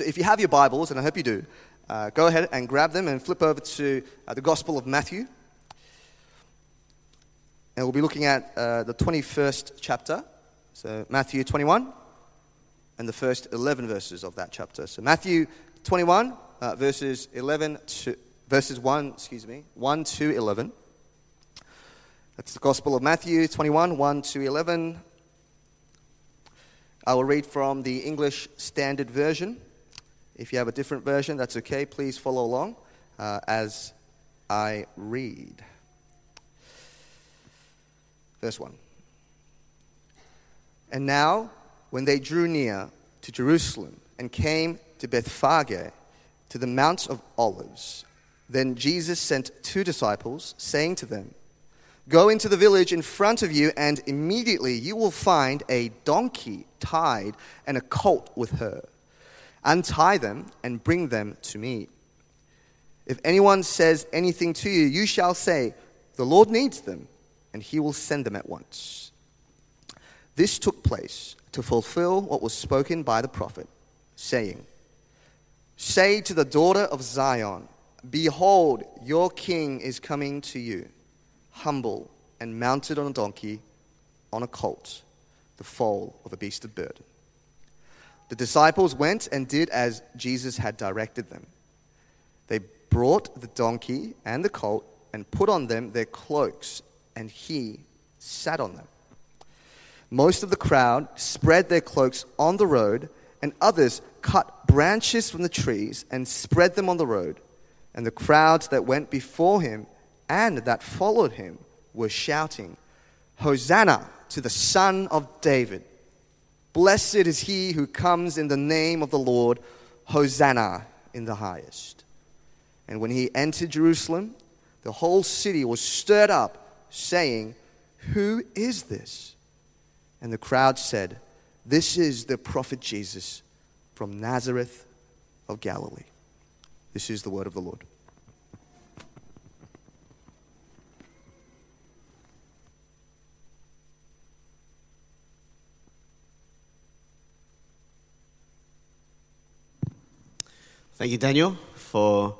So if you have your Bibles, and I hope you do, uh, go ahead and grab them and flip over to uh, the Gospel of Matthew. And we'll be looking at uh, the 21st chapter. So Matthew 21 and the first 11 verses of that chapter. So Matthew 21, uh, verses 11 to verses 1, excuse me, 1 to 11. That's the Gospel of Matthew 21, 1 to 11. I will read from the English Standard Version. If you have a different version, that's okay. Please follow along uh, as I read. Verse 1. And now, when they drew near to Jerusalem and came to Bethphage, to the Mount of Olives, then Jesus sent two disciples, saying to them, Go into the village in front of you, and immediately you will find a donkey tied and a colt with her. Untie them and bring them to me. If anyone says anything to you, you shall say, The Lord needs them, and he will send them at once. This took place to fulfill what was spoken by the prophet, saying, Say to the daughter of Zion, Behold, your king is coming to you, humble and mounted on a donkey, on a colt, the foal of a beast of burden. The disciples went and did as Jesus had directed them. They brought the donkey and the colt and put on them their cloaks, and he sat on them. Most of the crowd spread their cloaks on the road, and others cut branches from the trees and spread them on the road. And the crowds that went before him and that followed him were shouting, Hosanna to the Son of David! Blessed is he who comes in the name of the Lord, Hosanna in the highest. And when he entered Jerusalem, the whole city was stirred up, saying, Who is this? And the crowd said, This is the prophet Jesus from Nazareth of Galilee. This is the word of the Lord. Thank you, Daniel, for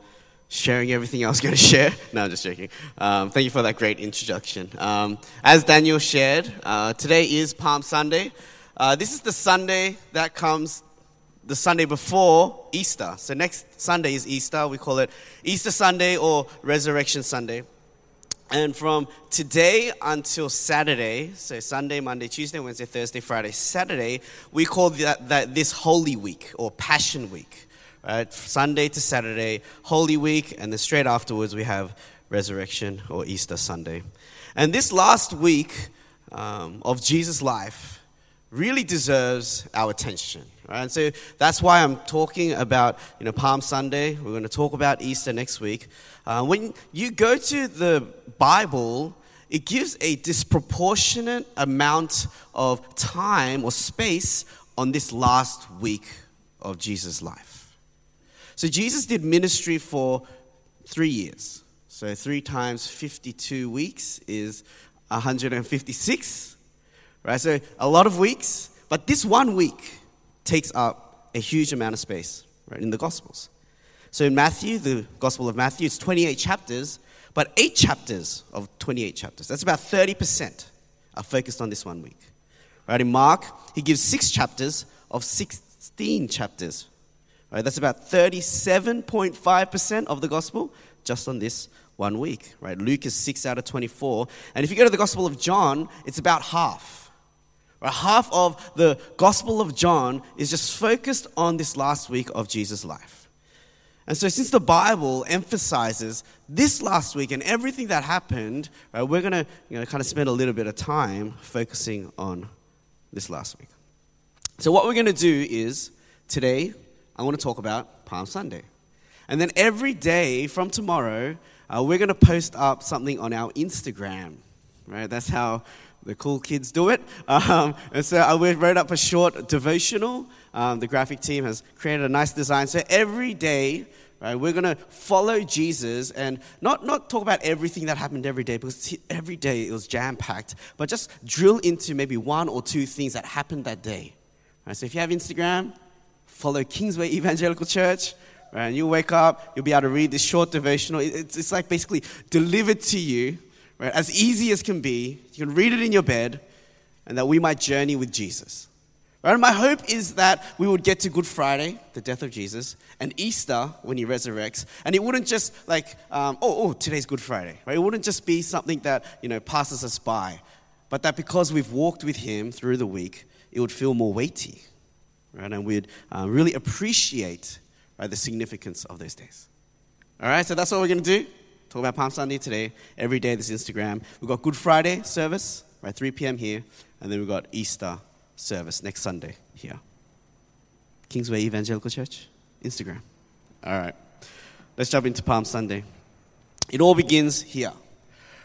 sharing everything I was going to share. No, I'm just joking. Um, thank you for that great introduction. Um, as Daniel shared, uh, today is Palm Sunday. Uh, this is the Sunday that comes the Sunday before Easter. So next Sunday is Easter. We call it Easter Sunday or Resurrection Sunday. And from today until Saturday, so Sunday, Monday, Tuesday, Wednesday, Thursday, Friday, Saturday, we call that, that this Holy Week or Passion Week. Right? Sunday to Saturday, Holy Week, and then straight afterwards we have Resurrection or Easter Sunday. And this last week um, of Jesus' life really deserves our attention. Right? And so that's why I'm talking about you know, Palm Sunday. We're going to talk about Easter next week. Uh, when you go to the Bible, it gives a disproportionate amount of time or space on this last week of Jesus' life. So Jesus did ministry for three years. So three times 52 weeks is 156, right? So a lot of weeks, but this one week takes up a huge amount of space, right, in the Gospels. So in Matthew, the Gospel of Matthew, it's 28 chapters, but eight chapters of 28 chapters. That's about 30% are focused on this one week. Right, in Mark, he gives six chapters of 16 chapters That's about 37.5% of the gospel just on this one week. Right? Luke is 6 out of 24. And if you go to the Gospel of John, it's about half. Right? Half of the Gospel of John is just focused on this last week of Jesus' life. And so, since the Bible emphasizes this last week and everything that happened, right, we're going to you know, kind of spend a little bit of time focusing on this last week. So, what we're going to do is today, I want to talk about Palm Sunday. And then every day from tomorrow, uh, we're going to post up something on our Instagram, right? That's how the cool kids do it. Um, and so I wrote up a short devotional. Um, the graphic team has created a nice design. So every day, right, we're going to follow Jesus and not, not talk about everything that happened every day because every day it was jam packed, but just drill into maybe one or two things that happened that day. Right, so if you have Instagram, follow Kingsway Evangelical Church, right? And you wake up, you'll be able to read this short devotional. It's, it's like basically delivered to you, right? As easy as can be. You can read it in your bed, and that we might journey with Jesus. Right? And my hope is that we would get to Good Friday, the death of Jesus, and Easter when he resurrects, and it wouldn't just like, um, oh, oh, today's Good Friday. Right? It wouldn't just be something that you know passes us by, but that because we've walked with him through the week, it would feel more weighty, right? And we'd uh, really appreciate right, the significance of those days. All right, so that's what we're going to do. Talk about Palm Sunday today. Every day, this Instagram. We've got Good Friday service, right, 3 p.m. here, and then we've got Easter service next Sunday here. Kingsway Evangelical Church, Instagram. All right, let's jump into Palm Sunday. It all begins here.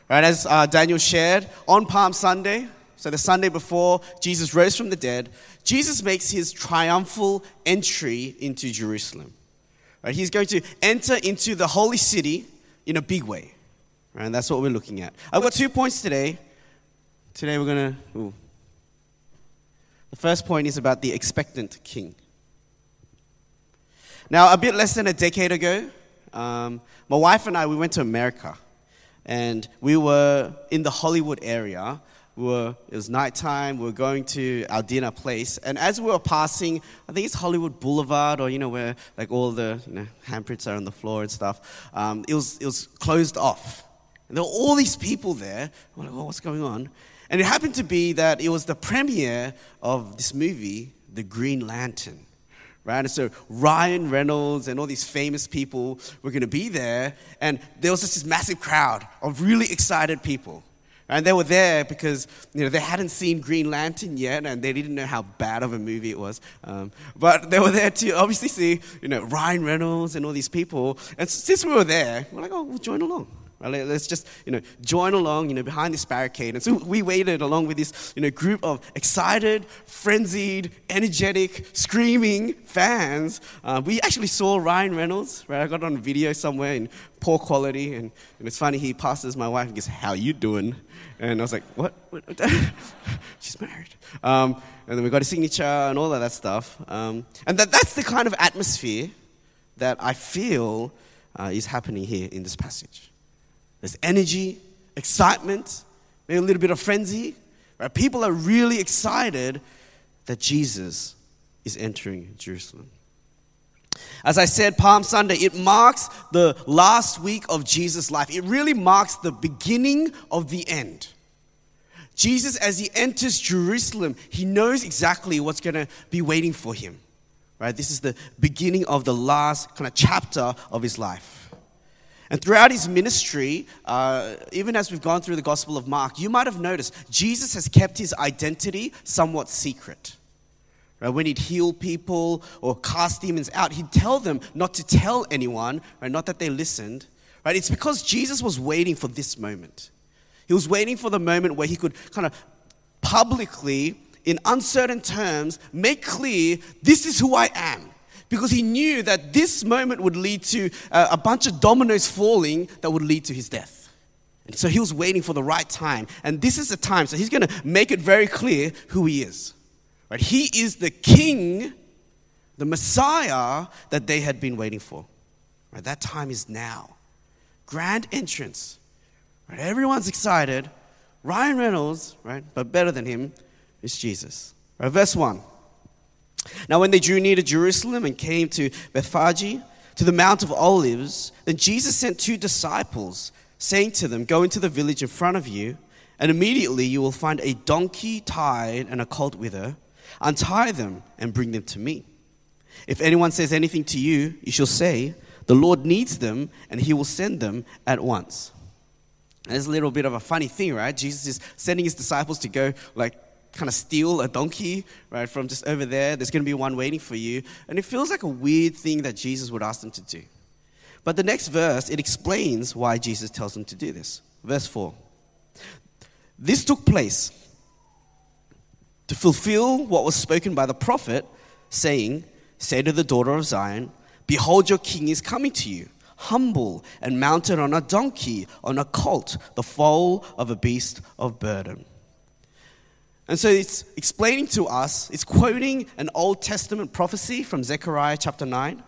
Right, as uh, Daniel shared, on Palm Sunday, so the Sunday before Jesus rose from the dead, Jesus makes his triumphal entry into Jerusalem. Right, he's going to enter into the holy city in a big way. Right, and that's what we're looking at. I've got two points today. Today we're going to. The first point is about the expectant king. Now, a bit less than a decade ago, um, my wife and I, we went to America. And we were in the Hollywood area. We were, it was nighttime. We were going to our dinner place. And as we were passing, I think it's Hollywood Boulevard or, you know, where like all the you know, handprints are on the floor and stuff. Um, it, was, it was closed off. And there were all these people there. I'm like, what's going on? And it happened to be that it was the premiere of this movie, The Green Lantern. Right? And so Ryan Reynolds and all these famous people were going to be there. And there was just this massive crowd of really excited people. And they were there because you know, they hadn't seen Green Lantern yet and they didn't know how bad of a movie it was. Um, but they were there to obviously see you know, Ryan Reynolds and all these people. And since we were there, we're like, oh, we'll join along. Let's just, you know, join along, you know, behind this barricade. And so we waited along with this, you know, group of excited, frenzied, energetic, screaming fans. Uh, we actually saw Ryan Reynolds, right? I got on video somewhere in poor quality. And, and it's funny, he passes my wife and goes, how you doing? And I was like, what? what? She's married. Um, and then we got a signature and all of that stuff. Um, and that, that's the kind of atmosphere that I feel uh, is happening here in this passage. There's energy, excitement, maybe a little bit of frenzy. Right? People are really excited that Jesus is entering Jerusalem. As I said, Palm Sunday, it marks the last week of Jesus' life. It really marks the beginning of the end. Jesus, as he enters Jerusalem, he knows exactly what's going to be waiting for him. Right? This is the beginning of the last kind of chapter of his life. And throughout his ministry, uh, even as we've gone through the Gospel of Mark, you might have noticed Jesus has kept his identity somewhat secret. Right? When he'd heal people or cast demons out, he'd tell them not to tell anyone, right? not that they listened. Right? It's because Jesus was waiting for this moment. He was waiting for the moment where he could kind of publicly, in uncertain terms, make clear this is who I am because he knew that this moment would lead to uh, a bunch of dominoes falling that would lead to his death. And so he was waiting for the right time. And this is the time. So he's going to make it very clear who he is. Right? He is the king, the Messiah that they had been waiting for. Right? That time is now. Grand entrance. Right? Everyone's excited. Ryan Reynolds, right? But better than him is Jesus. Right? Verse 1. Now, when they drew near to Jerusalem and came to Bethphage, to the Mount of Olives, then Jesus sent two disciples, saying to them, Go into the village in front of you, and immediately you will find a donkey tied and a colt with her. Untie them and bring them to me. If anyone says anything to you, you shall say, The Lord needs them, and he will send them at once. And There's a little bit of a funny thing, right? Jesus is sending his disciples to go, like, kind of steal a donkey, right, from just over there. There's going to be one waiting for you. And it feels like a weird thing that Jesus would ask them to do. But the next verse, it explains why Jesus tells them to do this. Verse 4. This took place to fulfill what was spoken by the prophet, saying, Say to the daughter of Zion, Behold, your king is coming to you, humble and mounted on a donkey, on a colt, the foal of a beast of burden. And so it's explaining to us, it's quoting an Old Testament prophecy from Zechariah chapter 9.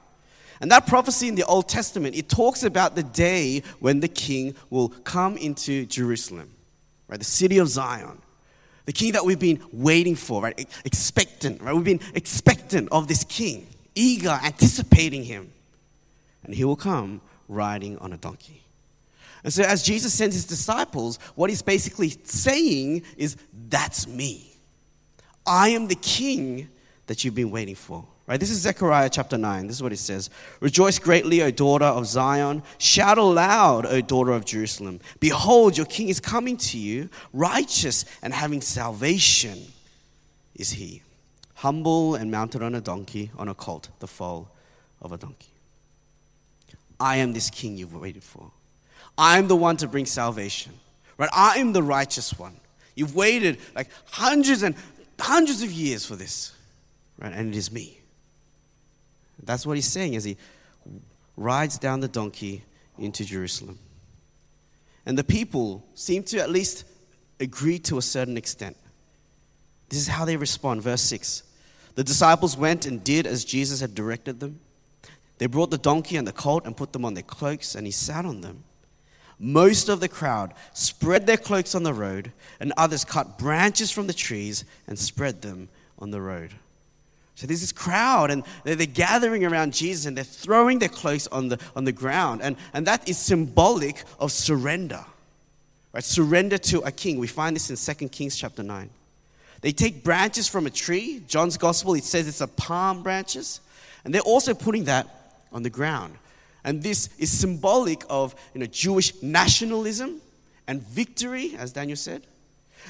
And that prophecy in the Old Testament, it talks about the day when the king will come into Jerusalem, right? The city of Zion. The king that we've been waiting for, right? Expectant, right? We've been expectant of this king, eager, anticipating him. And he will come riding on a donkey. And so, as Jesus sends his disciples, what he's basically saying is, That's me. I am the king that you've been waiting for. Right? This is Zechariah chapter 9. This is what it says Rejoice greatly, O daughter of Zion. Shout aloud, O daughter of Jerusalem. Behold, your king is coming to you, righteous and having salvation is he. Humble and mounted on a donkey, on a colt, the foal of a donkey. I am this king you've waited for. I am the one to bring salvation. Right? I am the righteous one. You've waited like hundreds and hundreds of years for this. Right? And it is me. That's what he's saying as he rides down the donkey into Jerusalem. And the people seem to at least agree to a certain extent. This is how they respond. Verse 6 The disciples went and did as Jesus had directed them. They brought the donkey and the colt and put them on their cloaks, and he sat on them. Most of the crowd spread their cloaks on the road, and others cut branches from the trees and spread them on the road. So there's this crowd, and they're, they're, gathering around Jesus, and they're throwing their cloaks on the, on the ground. And, and that is symbolic of surrender. Right? Surrender to a king. We find this in 2 Kings chapter 9. They take branches from a tree. John's gospel, it says it's a palm branches. And they're also putting that on the ground. And this is symbolic of you know, Jewish nationalism and victory, as Daniel said.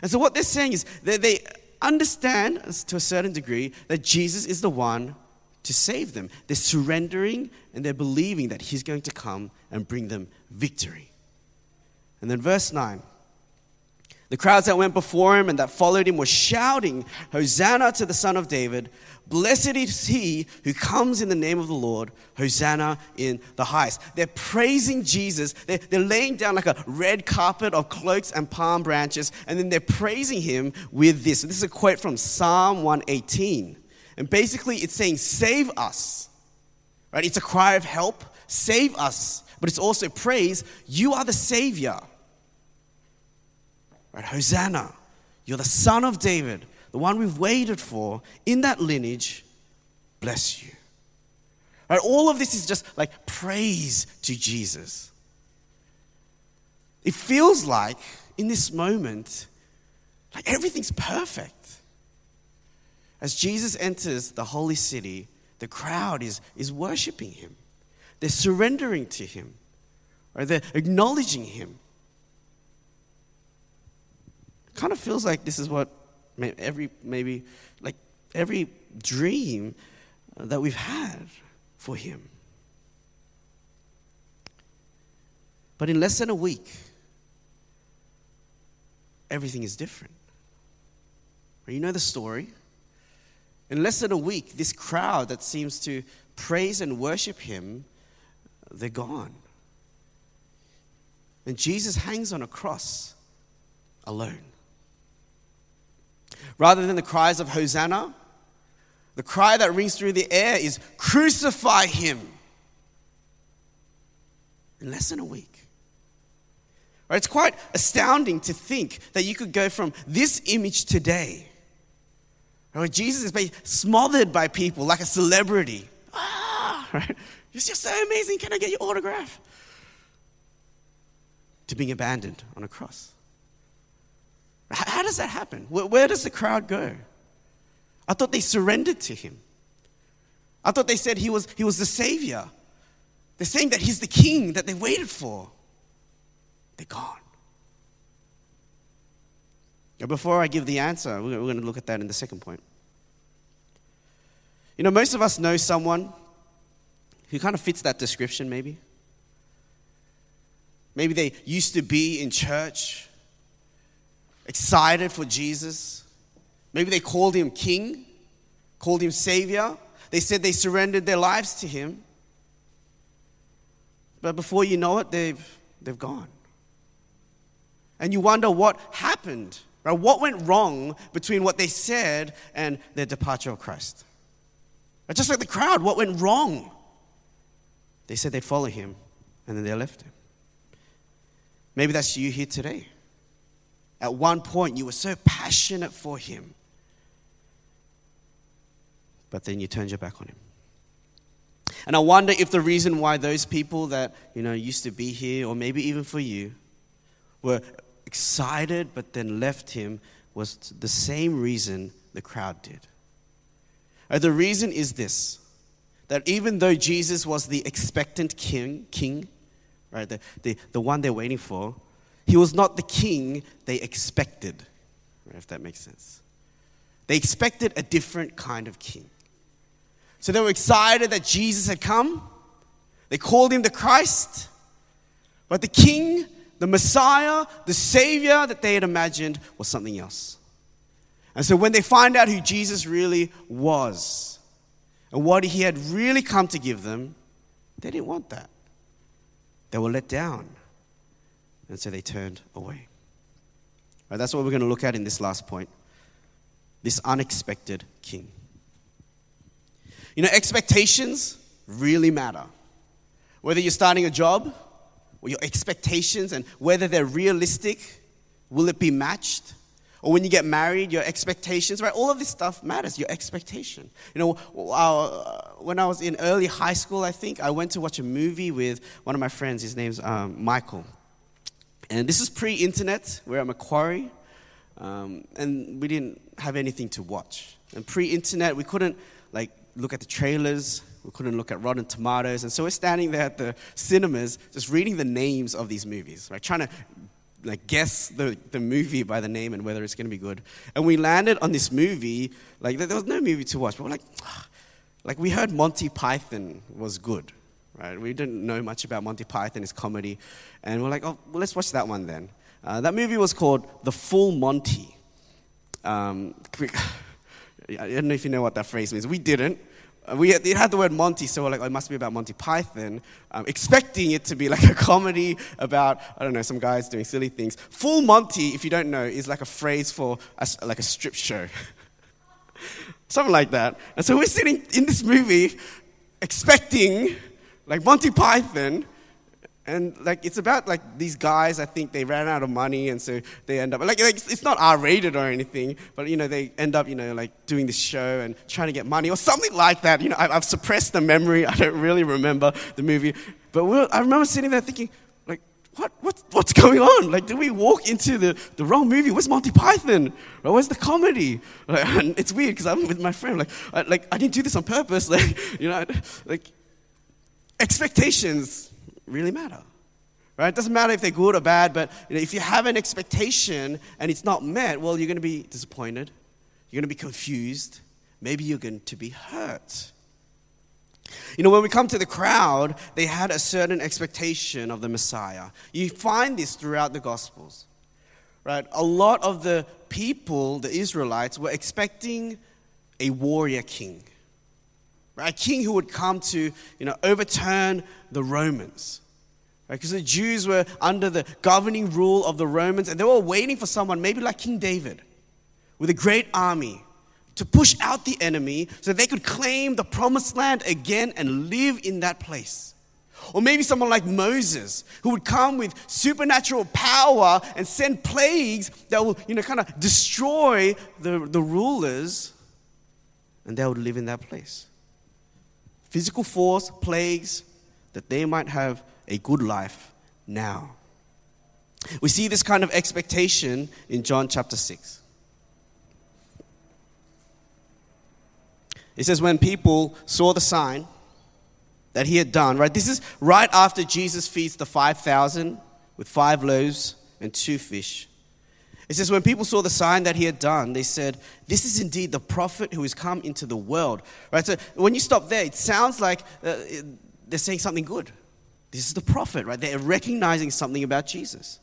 And so what they're saying is that they understand to a certain degree that Jesus is the one to save them. They're surrendering and they're believing that he's going to come and bring them victory. And then verse 9 the crowds that went before him and that followed him were shouting, Hosanna to the Son of David. Blessed is he who comes in the name of the Lord. Hosanna in the highest. They're praising Jesus. They're, they're laying down like a red carpet of cloaks and palm branches, and then they're praising him with this. This is a quote from Psalm 118. And basically, it's saying, Save us. Right? It's a cry of help. Save us. But it's also praise. You are the Savior. Right? Hosanna, you're the son of David, the one we've waited for in that lineage. Bless you. Right? All of this is just like praise to Jesus. It feels like in this moment, like everything's perfect. As Jesus enters the holy city, the crowd is, is worshiping him. They're surrendering to him, or they're acknowledging him kind of feels like this is what every maybe like every dream uh, that we've had for him. But in less than a week, everything is different. You know the story. In less than a week, this crowd that seems to praise and worship him, they're gone. And Jesus hangs on a cross alone. Rather than the cries of Hosanna, the cry that rings through the air is crucify him. In less than a week. Right, it's quite astounding to think that you could go from this image today, where Jesus is being smothered by people like a celebrity. Ah, right? You're just so amazing. Can I get your autograph? To being abandoned on a cross. How does that happen? Where does the crowd go? I thought they surrendered to him. I thought they said he was, he was the savior. They're saying that he's the king that they waited for. They're gone. Now, before I give the answer, we're going to look at that in the second point. You know, most of us know someone who kind of fits that description, maybe. Maybe they used to be in church excited for Jesus. Maybe they called him king, called him savior. They said they surrendered their lives to him. But before you know it, they've, they've gone. And you wonder what happened Right? What went wrong between what they said and their departure of Christ? Right? Just like the crowd, what went wrong? They said they'd follow him, and then they left him. Maybe that's you here today. At one point, you were so passionate for him, but then you turned your back on him. And I wonder if the reason why those people that, you know, used to be here, or maybe even for you, were excited but then left him was the same reason the crowd did. And the reason is this that even though Jesus was the expectant king, king right, the, the, the one they're waiting for, he was not the king they expected, if that makes sense. They expected a different kind of king. So they were excited that Jesus had come. They called him the Christ. But the king the Messiah, the Savior that they had imagined was something else. And so when they find out who Jesus really was and what he had really come to give them, they didn't want that. They were let down. And so they turned away. Right, that's what we're going to look at in this last point this unexpected king. You know, expectations really matter. Whether you're starting a job, or your expectations and whether they're realistic. Will it be matched? Or when you get married, your expectations, right? All of this stuff matters, your expectation. You know, uh, when I was in early high school, I think, I went to watch a movie with one of my friends. His name's um, Michael. And this is pre internet. We're at Macquarie. Um, and we didn't have anything to watch. And pre internet, we couldn't, like, look at the trailers. We couldn't look at Rotten Tomatoes. And so we're standing there at the cinemas just reading the names of these movies, right? Trying to like guess the, the movie by the name and whether it's going to be good. And we landed on this movie, like there was no movie to watch, but we're like, like we heard Monty Python was good, right? We didn't know much about Monty Python, his comedy. And we're like, oh, well, let's watch that one then. Uh, that movie was called The Full Monty. Um, I don't know if you know what that phrase means. We didn't. Uh, we had, it had the word Monty, so we're like, oh, it must be about Monty Python, um, expecting it to be like a comedy about, I don't know, some guys doing silly things. Full Monty, if you don't know, is like a phrase for a, like a strip show. Something like that. And so we're sitting in this movie expecting like Monty Python and like it's about like these guys. I think they ran out of money, and so they end up like, like it's not R-rated or anything, but you know they end up you know like doing this show and trying to get money or something like that. You know, I, have suppressed the memory. I don't really remember the movie, but I remember sitting there thinking, like, what, what what's going on? Like, did we walk into the, the wrong movie? Where's Monty Python? Where's the comedy? Like, it's weird because I'm with my friend. Like, I, like I didn't do this on purpose. Like, you know, like expectations really matter. Right? It doesn't matter if they're good or bad, but you know, if you have an expectation and it's not met, well, you're going to be disappointed. You're going to be confused. Maybe you're going to be hurt. You know, when we come to the crowd, they had a certain expectation of the Messiah. You find this throughout the Gospels. Right? A lot of the people, the Israelites, were expecting a warrior king. Right? A king who would come to, you know, overturn the Romans. Because the Jews were under the governing rule of the Romans, and they were waiting for someone, maybe like King David, with a great army, to push out the enemy so they could claim the promised land again and live in that place. Or maybe someone like Moses, who would come with supernatural power and send plagues that will, you know, kind of destroy the, the rulers, and they would live in that place. Physical force, plagues, that they might have a good life now. We see this kind of expectation in John chapter 6. It says, when people saw the sign that he had done, right? This is right after Jesus feeds the 5,000 with five loaves and two fish. It says, when people saw the sign that he had done, they said, This is indeed the prophet who has come into the world. Right? So when you stop there, it sounds like uh, they're saying something good. This is the prophet, right? They're recognizing something about Jesus.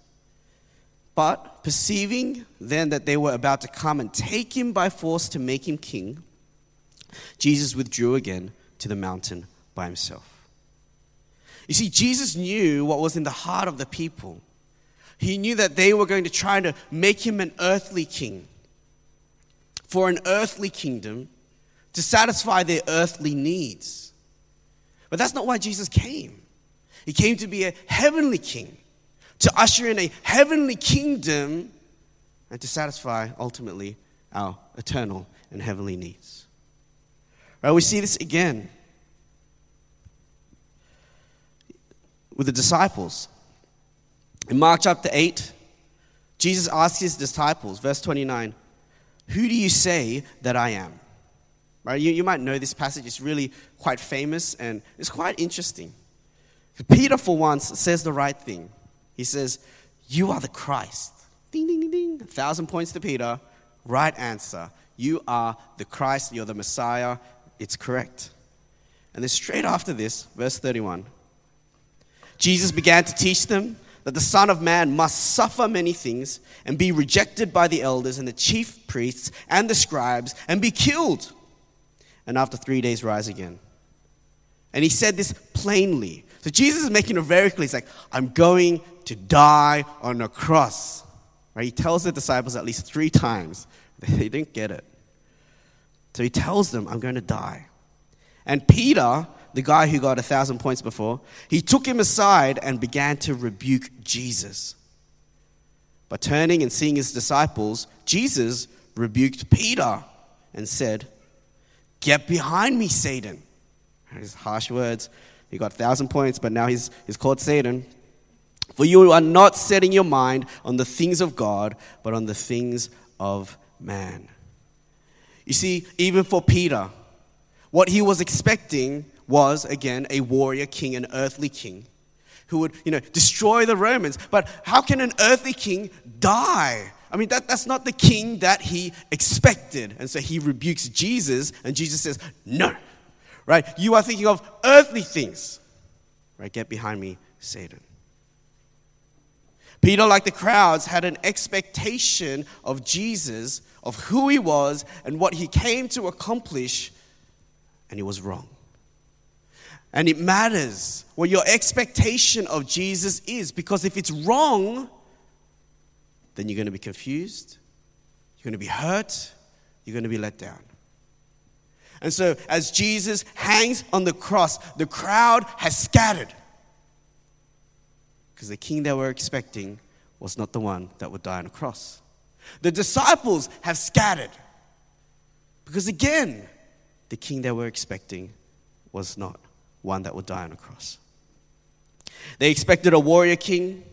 But perceiving then that they were about to come and take him by force to make him king, Jesus withdrew again to the mountain by himself. You see, Jesus knew what was in the heart of the people. He knew that they were going to try to make him an earthly king for an earthly kingdom to satisfy their earthly needs. But that's not why Jesus came. He came to be a heavenly king, to usher in a heavenly kingdom, and to satisfy ultimately our eternal and heavenly needs. Right? We see this again with the disciples. In Mark chapter 8, Jesus asks his disciples, verse 29, Who do you say that I am? Right? You, you might know this passage, it's really quite famous and it's quite interesting. Peter, for once, says the right thing. He says, You are the Christ. Ding, ding, ding, ding. A thousand points to Peter. Right answer. You are the Christ, you're the Messiah. It's correct. And then straight after this, verse 31, Jesus began to teach them that the Son of Man must suffer many things and be rejected by the elders and the chief priests and the scribes and be killed, and after three days rise again. And he said this plainly. So Jesus is making it very clear. He's like, I'm going to die on a cross. Right? He tells the disciples at least three times. They didn't get it. So he tells them, I'm going to die. And Peter, the guy who got a thousand points before, he took him aside and began to rebuke Jesus. But turning and seeing his disciples, Jesus rebuked Peter and said, Get behind me, Satan. His harsh words. He got a thousand points, but now he's, he's called Satan. For you are not setting your mind on the things of God, but on the things of man. You see, even for Peter, what he was expecting was, again, a warrior king, an earthly king who would, you know, destroy the Romans. But how can an earthly king die? I mean, that, that's not the king that he expected. And so he rebukes Jesus, and Jesus says, No, right? You are thinking of earthly things, right? Get behind me, Satan. Peter, like the crowds, had an expectation of Jesus, of who he was, and what he came to accomplish, and he was wrong. And it matters what your expectation of Jesus is, because if it's wrong, then you're going to be confused, you're going to be hurt, you're going to be let down. And so, as Jesus hangs on the cross, the crowd has scattered because the king they were expecting was not the one that would die on a cross. The disciples have scattered because, again, the king they were expecting was not one that would die on a cross. They expected a warrior king,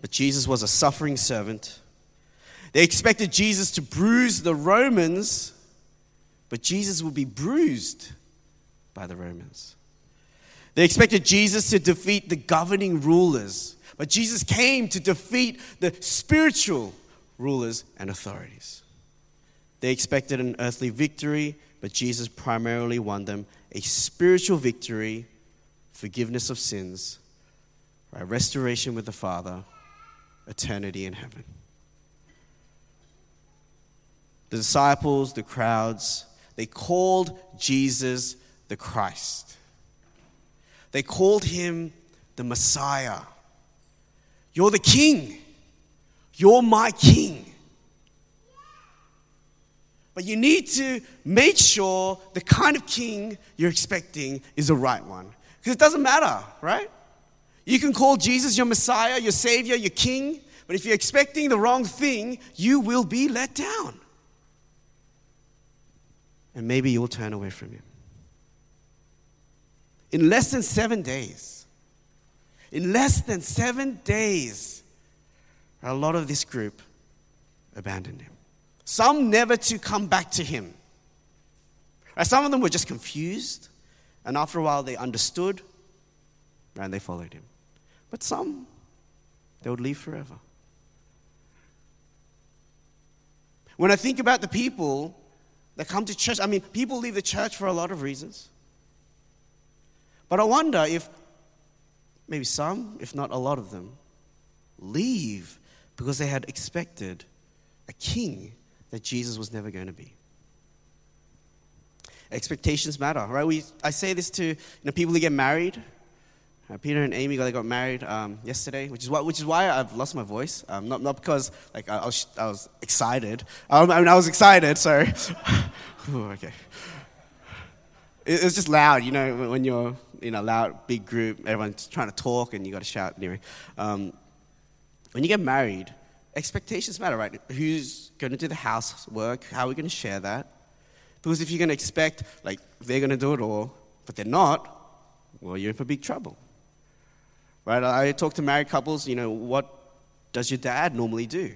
but Jesus was a suffering servant. They expected Jesus to bruise the Romans, but Jesus would be bruised by the Romans. They expected Jesus to defeat the governing rulers, but Jesus came to defeat the spiritual rulers and authorities. They expected an earthly victory, but Jesus primarily won them a spiritual victory, forgiveness of sins, right, restoration with the Father, eternity in heaven. The disciples, the crowds, they called Jesus the Christ. They called him the Messiah. You're the king. You're my king. But you need to make sure the kind of king you're expecting is the right one. Because it doesn't matter, right? You can call Jesus your Messiah, your Savior, your King, but if you're expecting the wrong thing, you will be let down. And maybe you'll turn away from Him in less than seven days. In less than seven days, a lot of this group abandoned him. Some never to come back to him. Some of them were just confused, and after a while they understood and they followed him. But some, they would leave forever. When I think about the people that come to church, I mean, people leave the church for a lot of reasons. But I wonder if maybe some, if not a lot of them, leave because they had expected a king that Jesus was never going to be. Expectations matter, right? We, I say this to you know, people who get married. Uh, Peter and Amy they got married um, yesterday, which is why which is why I've lost my voice. Um, not not because like I, I, was I was excited. Um, I mean I was excited. Sorry. Ooh, okay. It, it, was just loud, you know, when you're in a loud big group, everyone's trying to talk and you got to shout anyway. Um, when you get married, expectations matter, right? Who's going to do the housework? How are we going to share that? Because if you're going to expect like they're going to do it all, but they're not, well, you're in for big trouble. Right? I talk to married couples, you know, what does your dad normally do?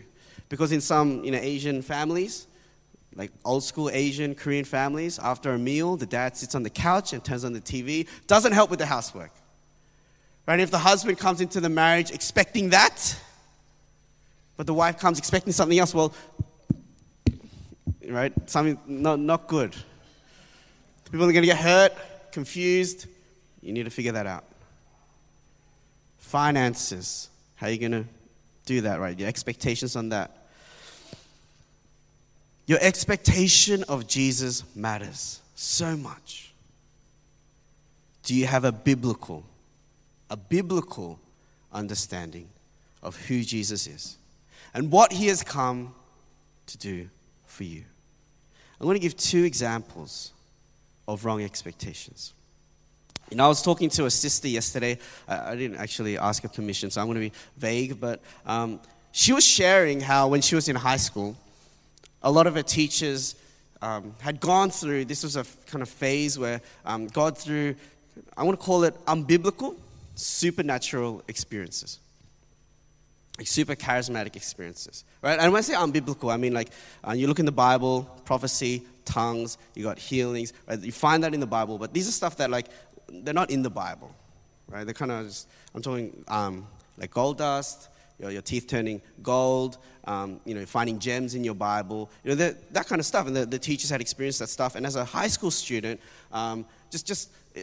Because in some, you know, Asian families, like old school Asian, Korean families, after a meal, the dad sits on the couch and turns on the TV, doesn't help with the housework. Right? If the husband comes into the marriage expecting that, but the wife comes expecting something else, well, right? Something not, not good. People are going to get hurt, confused. You need to figure that out. Finances. How are you going to do that, right? Your expectations on that. Your expectation of Jesus matters so much. Do you have a biblical, a biblical understanding of who Jesus is and what he has come to do for you? I'm going to give two examples of wrong expectations. You know, I was talking to a sister yesterday. I, I didn't actually ask her permission, so I'm going to be vague, but um, she was sharing how when she was in high school, a lot of her teachers um, had gone through, this was a kind of phase where um, God, through, I want to call it unbiblical, supernatural experiences. Super charismatic experiences, right? And when I say unbiblical, I mean like uh, you look in the Bible, prophecy, tongues, you got healings, right? You find that in the Bible, but these are stuff that like they're not in the Bible, right? They're kind of just, I'm talking um, like gold dust, your, your teeth turning gold, um, you know, finding gems in your Bible, you know, that, that kind of stuff. And the, the teachers had experienced that stuff. And as a high school student, um, just, just uh,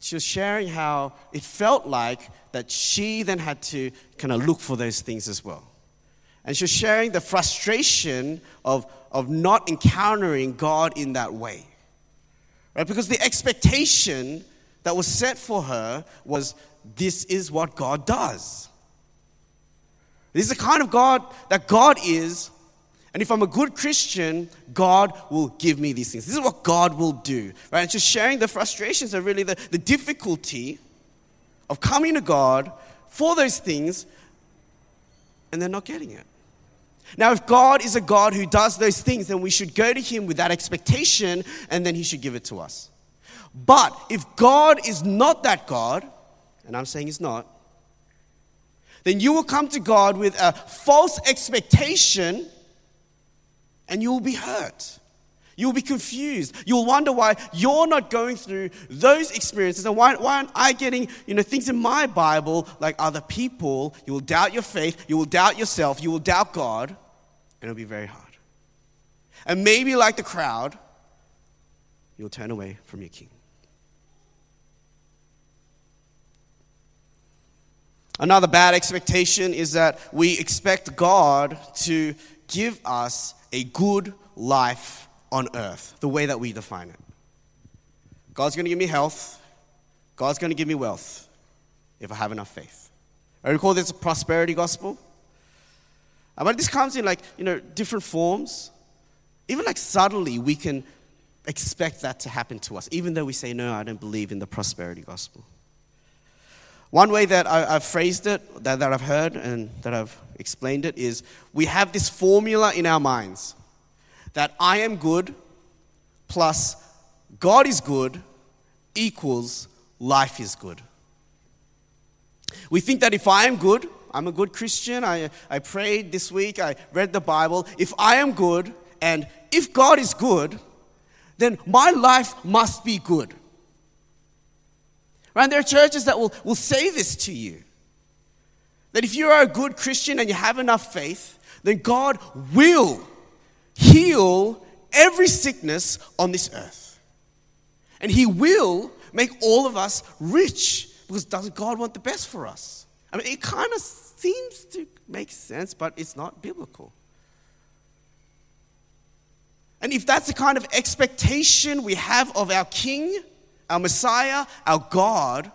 she was sharing how it felt like that she then had to kind of look for those things as well. And she was sharing the frustration of, of not encountering God in that way. Right? Because the expectation that was set for her was this is what God does. This is the kind of God that God is. And if I'm a good Christian, God will give me these things. This is what God will do. Right? And just sharing the frustrations and really the, the difficulty of coming to God for those things and they're not getting it. Now, if God is a God who does those things, then we should go to Him with that expectation and then He should give it to us. But if God is not that God, and I'm saying He's not, then you will come to God with a false expectation and you will be hurt. You'll be confused. You'll wonder why you're not going through those experiences and why, why aren't I getting you know, things in my Bible like other people. You will doubt your faith. You will doubt yourself. You will doubt God. And it'll be very hard. And maybe like the crowd, you'll turn away from your king. Another bad expectation is that we expect God to give us a good life on earth, the way that we define it. God's going to give me health. God's going to give me wealth if I have enough faith. I recall this prosperity gospel. Uh, but this comes in like, you know, different forms. Even like subtly, we can expect that to happen to us, even though we say, no, I don't believe in the prosperity gospel. One way that I, have phrased it, that, that I've heard and that I've explained it, is we have this formula in our minds that I am good plus God is good equals life is good. We think that if I am good, I'm a good Christian, I, I prayed this week, I read the Bible. If I am good and if God is good, then my life must be good. Right? There are churches that will, will say this to you that if you are a good Christian and you have enough faith, then God will heal every sickness on this earth. And He will make all of us rich because doesn't God want the best for us? I mean, it kind of seems to make sense, but it's not biblical. And if that's the kind of expectation we have of our King, our Messiah, our God,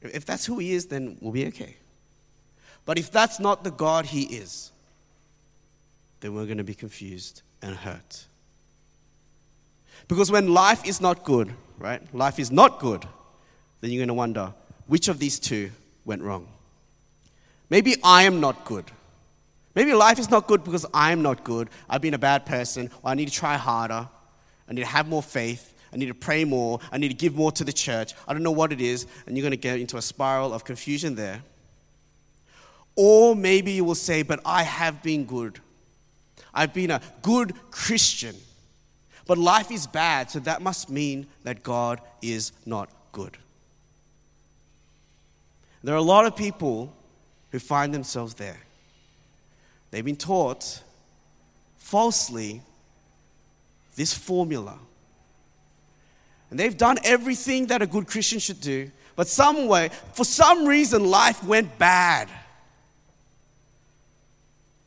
If that's who He is, then we'll be okay. But if that's not the God He is, then we're going to be confused and hurt. Because when life is not good, right? Life is not good, then you're going to wonder which of these two went wrong. Maybe I am not good. Maybe life is not good because I'm not good. I've been a bad person, or I need to try harder. I need to have more faith. I need to pray more. I need to give more to the church. I don't know what it is. And you're going to get into a spiral of confusion there. Or maybe you will say, But I have been good. I've been a good Christian. But life is bad, so that must mean that God is not good. There are a lot of people who find themselves there. They've been taught falsely this formula. And they've done everything that a good Christian should do, but some way, for some reason, life went bad.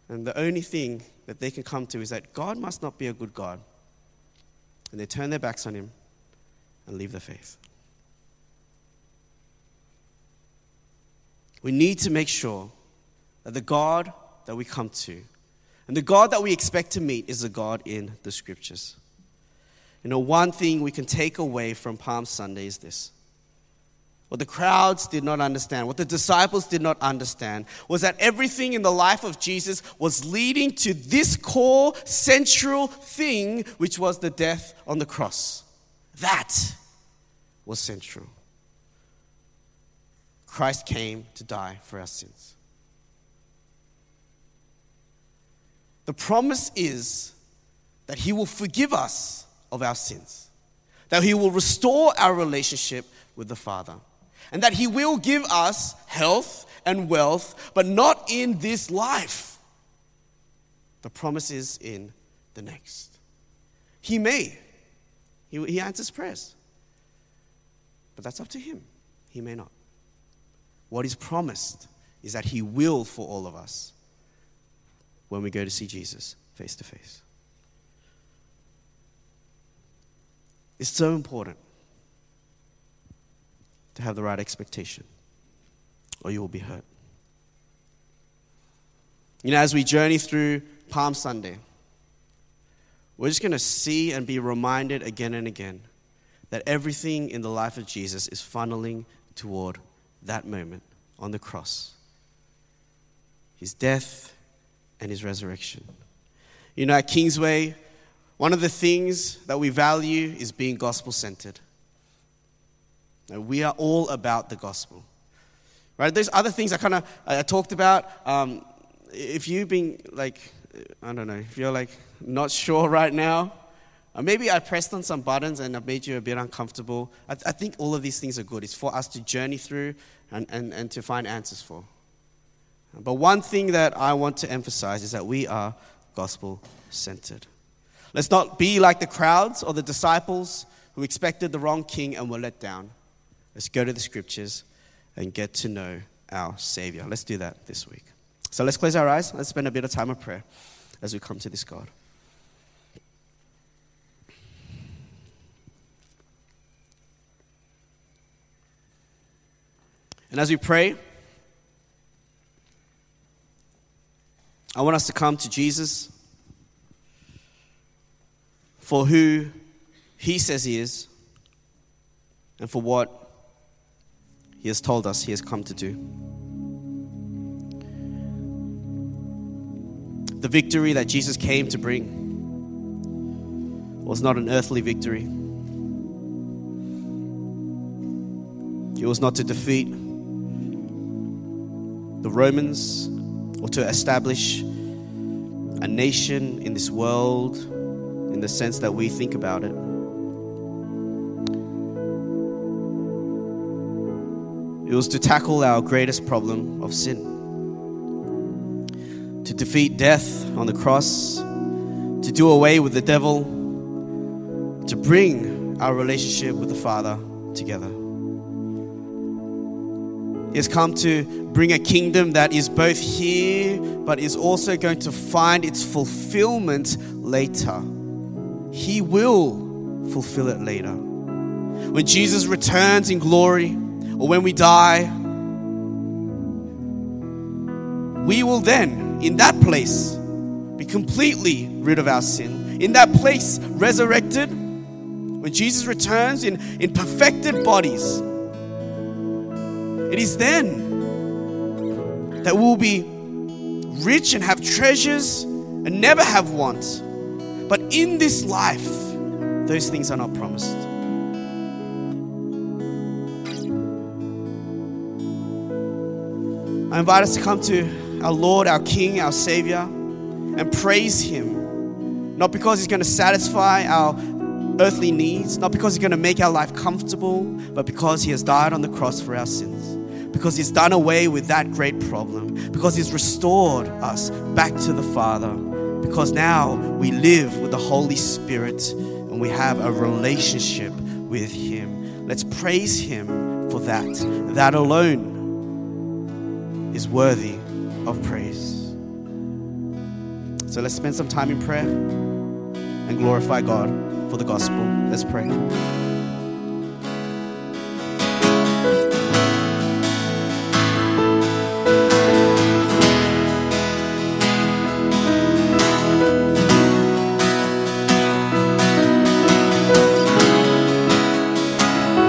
And the only thing that they can come to is that God must not be a good God. And they turn their backs on Him and leave the faith. We need to make sure that the God that we come to and the God that we expect to meet is the God in the scriptures. You know, one thing we can take away from Palm Sunday is this. What the crowds did not understand, what the disciples did not understand, was that everything in the life of Jesus was leading to this core, central thing, which was the death on the cross. That was central. Christ came to die for our sins. The promise is that He will forgive us of our sins, that He will restore our relationship with the Father, and that He will give us health and wealth, but not in this life. The promise is in the next. He may, He, he answers prayers, but that's up to Him. He may not. What is promised is that He will for all of us when we go to see Jesus face to face. It's so important to have the right expectation, or you will be hurt. You know, as we journey through Palm Sunday, we're just going to see and be reminded again and again that everything in the life of Jesus is funneling toward that moment on the cross his death and his resurrection. You know, at Kingsway, one of the things that we value is being gospel centered. We are all about the gospel. Right? There's other things I kind of I talked about. Um, if you've been like, I don't know, if you're like not sure right now, uh, maybe I pressed on some buttons and I've made you a bit uncomfortable. I, th- I think all of these things are good. It's for us to journey through and, and, and to find answers for. But one thing that I want to emphasize is that we are gospel centered. Let's not be like the crowds or the disciples who expected the wrong king and were let down. Let's go to the scriptures and get to know our Savior. Let's do that this week. So let's close our eyes. Let's spend a bit of time of prayer as we come to this God. And as we pray, I want us to come to Jesus for who he says he is and for what he has told us he has come to do. The victory that Jesus came to bring was not an earthly victory. It was not to defeat the Romans or to establish a nation in this world in the sense that we think about it. It was to tackle our greatest problem of sin, to defeat death on the cross, to do away with the devil, to bring our relationship with the Father together. He has come to bring a kingdom that is both here but is also going to find its fulfillment later. He will fulfill it later. When Jesus returns in glory, or when we die, we will then, in that place, be completely rid of our sin. In that place, resurrected, when Jesus returns in, in perfected bodies, it is then that we'll be rich and have treasures and never have want. But in this life, those things are not promised. I invite us to come to our Lord, our King, our Savior, and praise Him. Not because He's going to satisfy our earthly needs, not because He's going to make our life comfortable, but because He has died on the cross for our sins. Because He's done away with that great problem. Because He's restored us back to the Father. Because now we live with the Holy Spirit and we have a relationship with Him. Let's praise Him for that. That alone is worthy of praise. So let's spend some time in prayer and glorify God for the gospel. Let's pray.